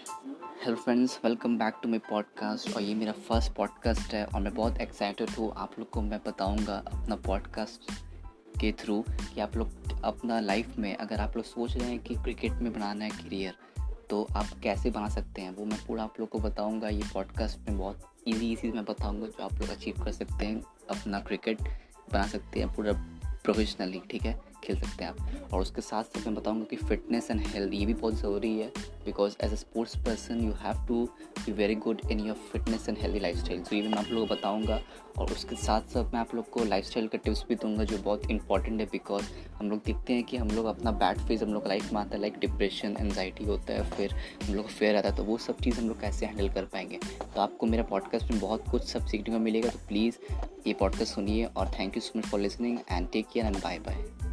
Hello friends welcome back to my podcast और ये मेरा फ़र्स्ट पॉडकास्ट है और मैं बहुत एक्साइटेड हूँ। आप लोग को मैं बताऊँगा अपना पॉडकास्ट के थ्रू कि आप लोग अपना लाइफ में अगर आप लोग सोच रहे हैं कि क्रिकेट में बनाना है करियर तो आप कैसे बना सकते हैं? वो मैं पूरा आप लोग को बताऊँगा। ये पॉडकास्ट में बहुत ईजी ईजी मैं बताऊँगा जो आप लोग अचीव कर सकते हैं, अपना क्रिकेट बना सकते हैं पूरा प्रोफेशनली ठीक है? खेल सकते हैं आप। और उसके साथ साथ मैं बताऊँगा कि फ़िटनेस एंड हेल्थ ये भी बहुत ज़रूरी है because as a sports person you have to be very good in your fitness and healthy lifestyle तो ये भी मैं आप लोगों को बताऊँगा, और उसके साथ साथ मैं आप लोग को लाइफ स्टाइल का टिप्स भी दूँगा जो बहुत इंपॉर्टेंट है बिकॉज़ हम लोग देखते हैं कि हम लोग अपना बैड फ़ेज़ हम लोग लाइफ में आता है लाइक डिप्रेशन एनजाइटी होता है, फिर हम लोग फेयर आता है तो वो सब चीज़ हम लोग कैसे हैंडल कर पाएँगे? तो आपको मेरा पॉडकास्ट में बहुत कुछ सब सीखने को मिलेगा तो प्लीज़ ये पॉडकास्ट सुनिए, और thank you so much for listening and take care and bye bye